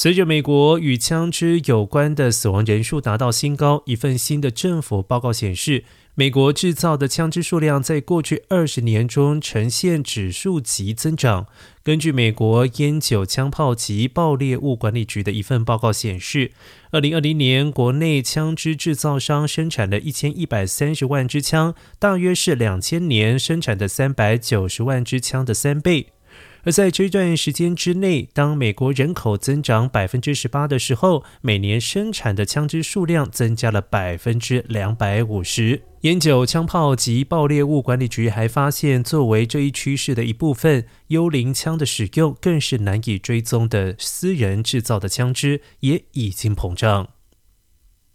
随着美国与枪支有关的死亡人数达到新高，一份新的政府报告显示，美国制造的枪支数量在过去二十年中呈现指数级增长。根据美国烟酒、枪炮及爆裂物管理局的一份报告显示，二零二零年国内枪支制造商生产的一千一百三十万支枪，大约是两千年生产的三百九十万支枪的三倍。而在这段时间之内，当美国人口增长百分之十八的时候，每年生产的枪支数量增加了百分之两百五十。烟酒、枪炮及爆裂物管理局还发现，作为这一趋势的一部分，幽灵枪的使用更是难以追踪的。私人制造的枪支也已经膨胀。